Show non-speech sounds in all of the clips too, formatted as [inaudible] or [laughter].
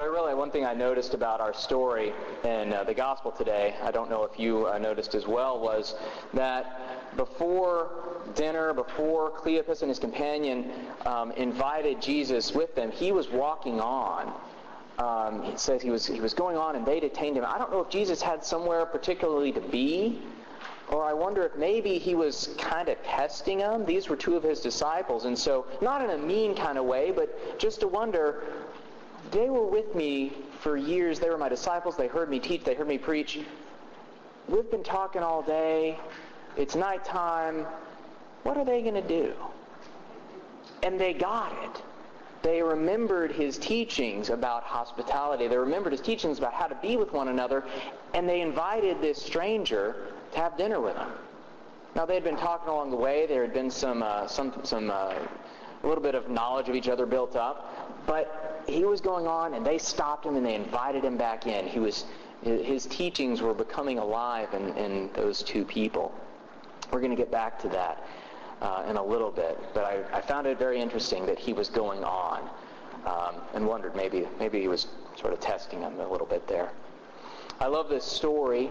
Really, one thing I noticed about our story in uh, the gospel today, I don't know if you uh, noticed as well, was that before dinner, before Cleopas and his companion um, invited Jesus with them, he was walking on. Um, it says he was he was going on, and they detained him. I don't know if Jesus had somewhere particularly to be, or I wonder if maybe he was kind of testing them. These were two of his disciples, and so not in a mean kind of way, but just to wonder they were with me for years. They were my disciples. They heard me teach. They heard me preach. We've been talking all day. It's nighttime. What are they going to do? And they got it. They remembered his teachings about hospitality. They remembered his teachings about how to be with one another. And they invited this stranger to have dinner with them. Now, they had been talking along the way. There had been some, uh, some, some uh, a little bit of knowledge of each other built up. But he was going on, and they stopped him and they invited him back in. He was, his teachings were becoming alive in, in those two people. We're going to get back to that uh, in a little bit, but I, I, found it very interesting that he was going on, um, and wondered maybe maybe he was sort of testing him a little bit there. I love this story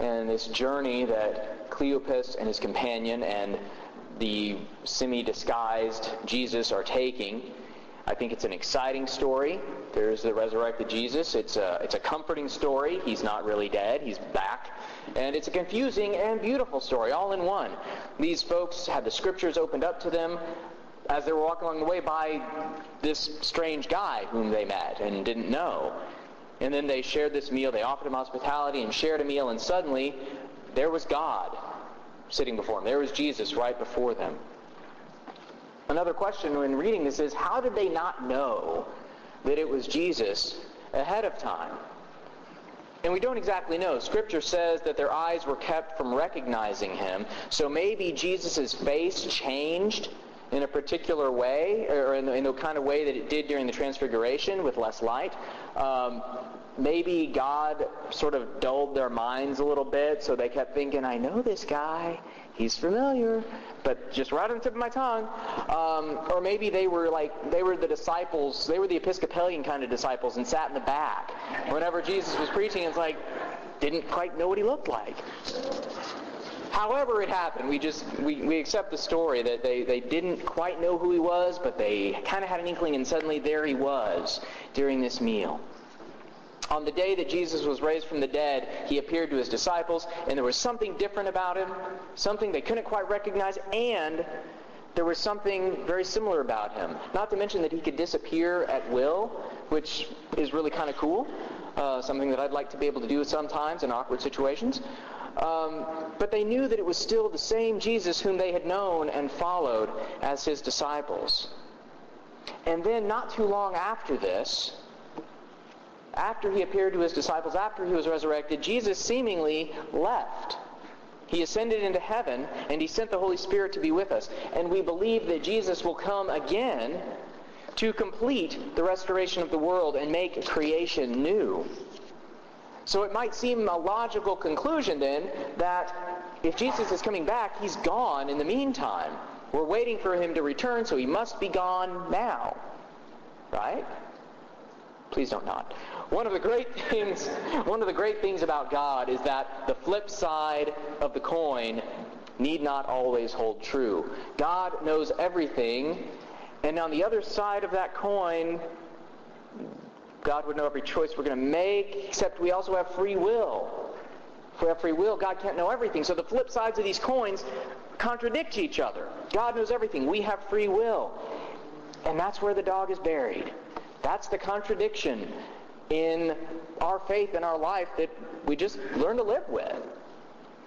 and this journey that Cleopas and his companion and the semi-disguised Jesus are taking. I think it's an exciting story. There's the resurrected Jesus. It's a, it's a comforting story. He's not really dead. He's back. And it's a confusing and beautiful story, all in one. These folks had the scriptures opened up to them as they were walking along the way by this strange guy whom they met and didn't know. And then they shared this meal. They offered him hospitality and shared a meal. And suddenly, there was God sitting before them. There was Jesus right before them. Another question when reading this is, how did they not know that it was Jesus ahead of time? And we don't exactly know. Scripture says that their eyes were kept from recognizing him. So maybe Jesus' face changed in a particular way, or in the, in the, kind of way that it did during the Transfiguration with less light. Um, maybe God sort of dulled their minds a little bit, so they kept thinking, I know this guy. He's familiar, but just right on the tip of my tongue. Um, or maybe they were like, they were the disciples, they were the Episcopalian kind of disciples and sat in the back. Whenever Jesus was preaching, it's like, didn't quite know what he looked like. However it happened, we just we, we accept the story that they, they didn't quite know who he was, but they kind of had an inkling, and suddenly there he was during this meal. On the day that Jesus was raised from the dead, he appeared to his disciples, and there was something different about him, something they couldn't quite recognize, and there was something very similar about him. Not to mention that he could disappear at will, which is really kind of cool. Uh, something that I'd like to be able to do sometimes in awkward situations. Um, but they knew that it was still the same Jesus whom they had known and followed as his disciples. And then, not too long after this, after he appeared to his disciples, after he was resurrected, Jesus seemingly left. He ascended into heaven and he sent the Holy Spirit to be with us. And we believe that Jesus will come again to complete the restoration of the world and make creation new. So it might seem a logical conclusion then that if Jesus is coming back, he's gone in the meantime. We're waiting for him to return, so he must be gone now. Right? Please don't nod. One of the great [laughs] things, one of the great things about God is that the flip side of the coin need not always hold true. God knows everything, and on the other side of that coin, God would know every choice we're going to make, except we also have free will. If we have free will, God can't know everything. So the flip sides of these coins contradict each other. God knows everything. We have free will. And that's where the dog is buried. That's the contradiction in our faith and our life that we just learn to live with.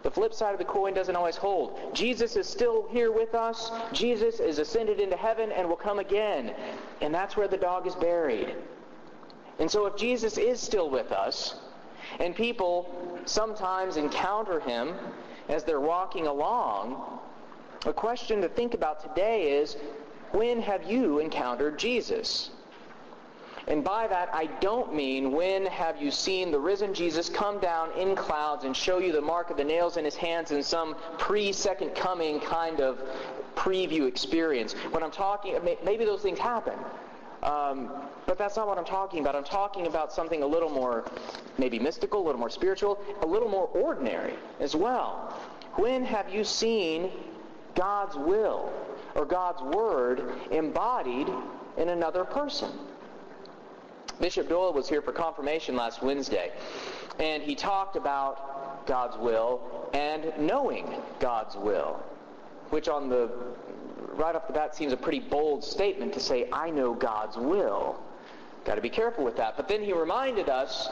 The flip side of the coin doesn't always hold. Jesus is still here with us. Jesus is ascended into heaven and will come again. And that's where the dog is buried. And so if Jesus is still with us, and people sometimes encounter him as they're walking along, a question to think about today is, when have you encountered Jesus? And by that, I don't mean when have you seen the risen Jesus come down in clouds and show you the mark of the nails in his hands in some pre-second coming kind of preview experience. When I'm talking, maybe those things happen. Um, but that's not what I'm talking about. I'm talking about something a little more maybe mystical, a little more spiritual, a little more ordinary as well. When have you seen God's will or God's word embodied in another person? Bishop Doyle was here for confirmation last Wednesday, and he talked about God's will and knowing God's will, which on the right off the bat seems a pretty bold statement to say, I know God's will. Got to be careful with that. But then he reminded us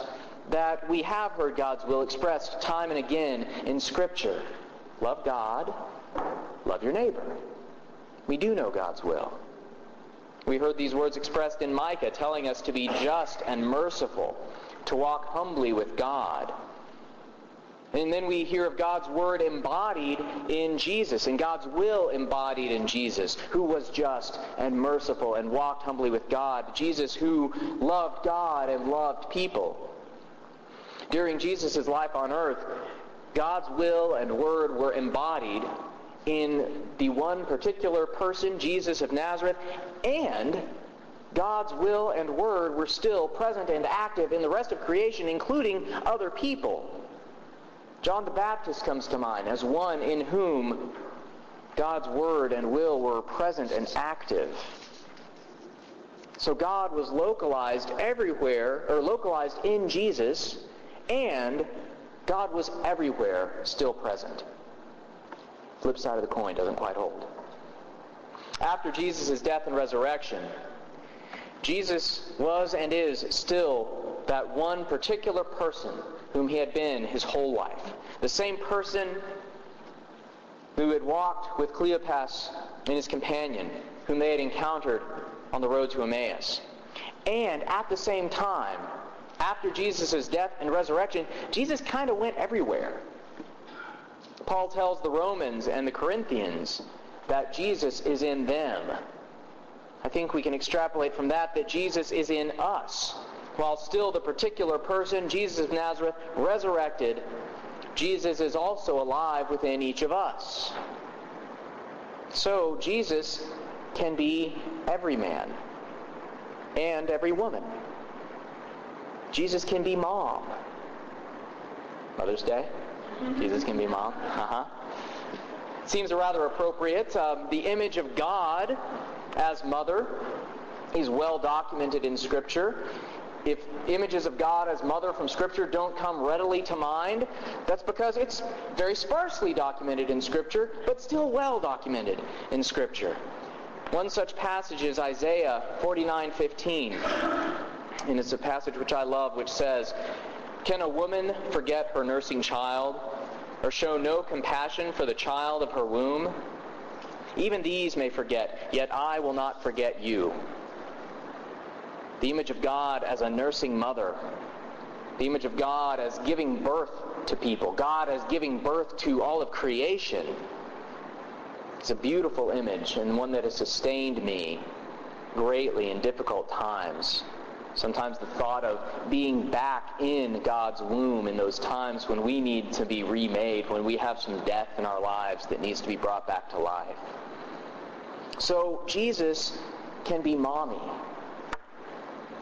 that we have heard God's will expressed time and again in Scripture. Love God, love your neighbor. We do know God's will. We heard these words expressed in Micah telling us to be just and merciful, to walk humbly with God, and then we hear of God's word embodied in Jesus, and God's will embodied in Jesus, who was just and merciful and walked humbly with God. Jesus who loved God and loved people. During Jesus' life on earth, God's will and word were embodied in the one particular person, Jesus of Nazareth, and God's will and word were still present and active in the rest of creation, including other people. John the Baptist comes to mind as one in whom God's word and will were present and active. So God was localized everywhere, or localized in Jesus, and God was everywhere still present. Flip side of the coin doesn't quite hold. After Jesus' death and resurrection, Jesus was and is still that one particular person whom he had been his whole life. The same person who had walked with Cleopas and his companion, whom they had encountered on the road to Emmaus. And at the same time, after Jesus' death and resurrection, Jesus kind of went everywhere. Paul tells the Romans and the Corinthians that Jesus is in them. I think we can extrapolate from that that Jesus is in us while still the particular person, Jesus of Nazareth, resurrected, Jesus is also alive within each of us. So Jesus can be every man and every woman. Jesus can be mom. Mother's Day? Mm-hmm. Jesus can be mom. Uh-huh. Seems rather appropriate. Um, the image of God as mother is well documented in Scripture if images of God as mother from Scripture don't come readily to mind, that's because it's very sparsely documented in Scripture, but still well documented in Scripture. One such passage is Isaiah 49:15. And it's a passage which I love which says, "Can a woman forget her nursing child or show no compassion for the child of her womb? Even these may forget, yet I will not forget you." The image of God as a nursing mother, the image of God as giving birth to people, God as giving birth to all of creation. It's a beautiful image and one that has sustained me greatly in difficult times. Sometimes the thought of being back in God's womb in those times when we need to be remade, when we have some death in our lives that needs to be brought back to life. So Jesus can be mommy.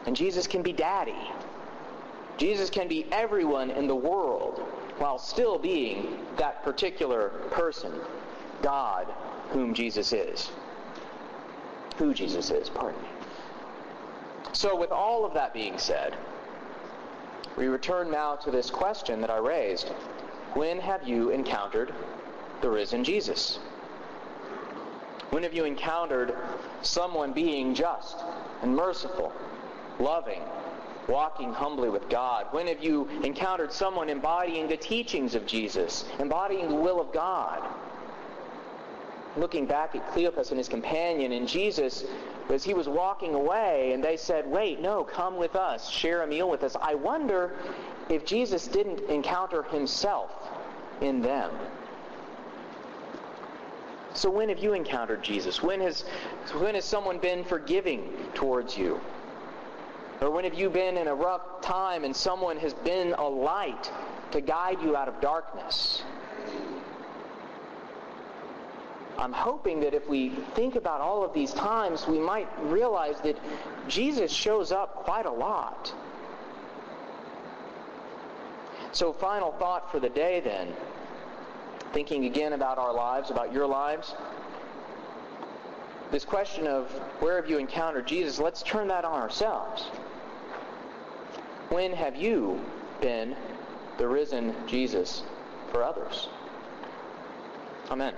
And Jesus can be daddy. Jesus can be everyone in the world while still being that particular person, God, whom Jesus is. Who Jesus is, pardon me. So with all of that being said, we return now to this question that I raised. When have you encountered the risen Jesus? When have you encountered someone being just and merciful loving, walking humbly with God? When have you encountered someone embodying the teachings of Jesus, embodying the will of God? Looking back at Cleopas and his companion and Jesus, as he was walking away, and they said, Wait, no, come with us, share a meal with us. I wonder if Jesus didn't encounter himself in them. So when have you encountered Jesus? When has, when has someone been forgiving towards you? Or when have you been in a rough time and someone has been a light to guide you out of darkness? I'm hoping that if we think about all of these times, we might realize that Jesus shows up quite a lot. So final thought for the day then, thinking again about our lives, about your lives, this question of where have you encountered Jesus, let's turn that on ourselves. When have you been the risen Jesus for others? Amen.